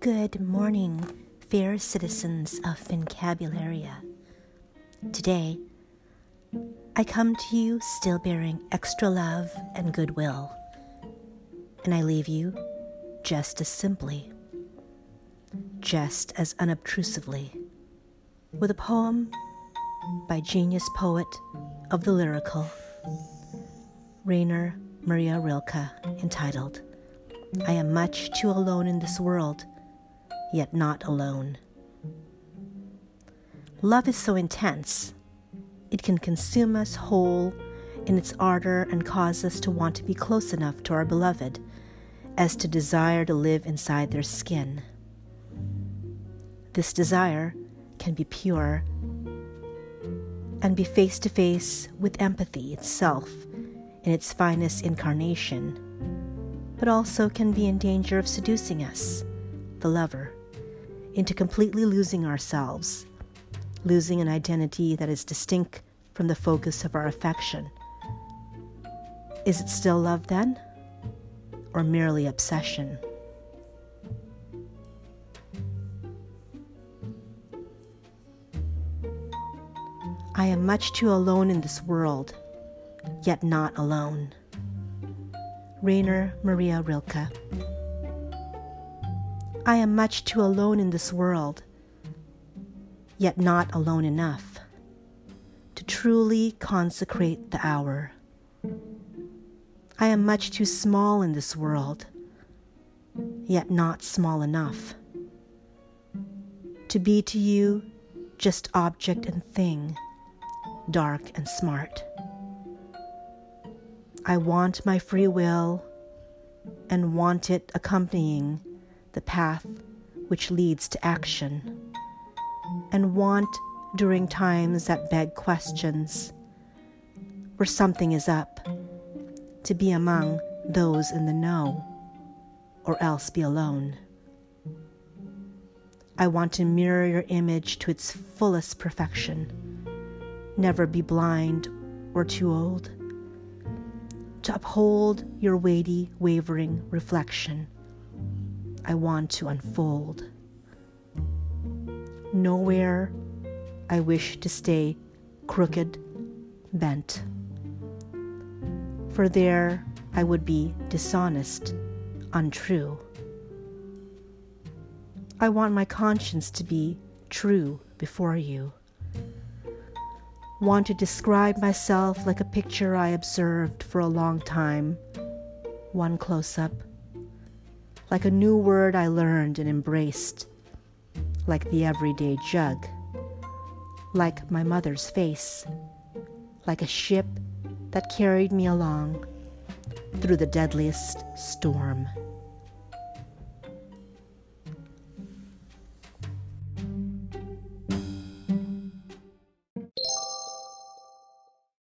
Good morning, fair citizens of Fincabularia. Today, I come to you still bearing extra love and goodwill, and I leave you just as simply, just as unobtrusively, with a poem by genius poet of the lyrical, Rainer Maria Rilke, entitled I am much too alone in this world, yet not alone. Love is so intense, it can consume us whole in its ardor and cause us to want to be close enough to our beloved as to desire to live inside their skin. This desire can be pure and be face to face with empathy itself in its finest incarnation but also can be in danger of seducing us, the lover, into completely losing ourselves, losing an identity that is distinct from the focus of our affection. Is it still love then? Or merely obsession? I am much too alone in this world, yet not alone. Rainer Maria Rilke. I am much too alone in this world, yet not alone enough to truly consecrate the hour. I am much too small in this world, yet not small enough to be to you just object and thing, dark and smart. I want my free will and want it accompanying the path which leads to action, and want during times that beg questions where something is up to be among those in the know or else be alone. I want to mirror your image to its fullest perfection, never be blind or too old to uphold your weighty, wavering reflection. I want to unfold. Nowhere I wish to stay crooked, bent. For there I would be dishonest, untrue. I want my conscience to be true before you want to describe myself like a picture I observed for a long time, one close up, like a new word I learned and embraced, like the everyday jug, like my mother's face, like a ship that carried me along through the deadliest storm.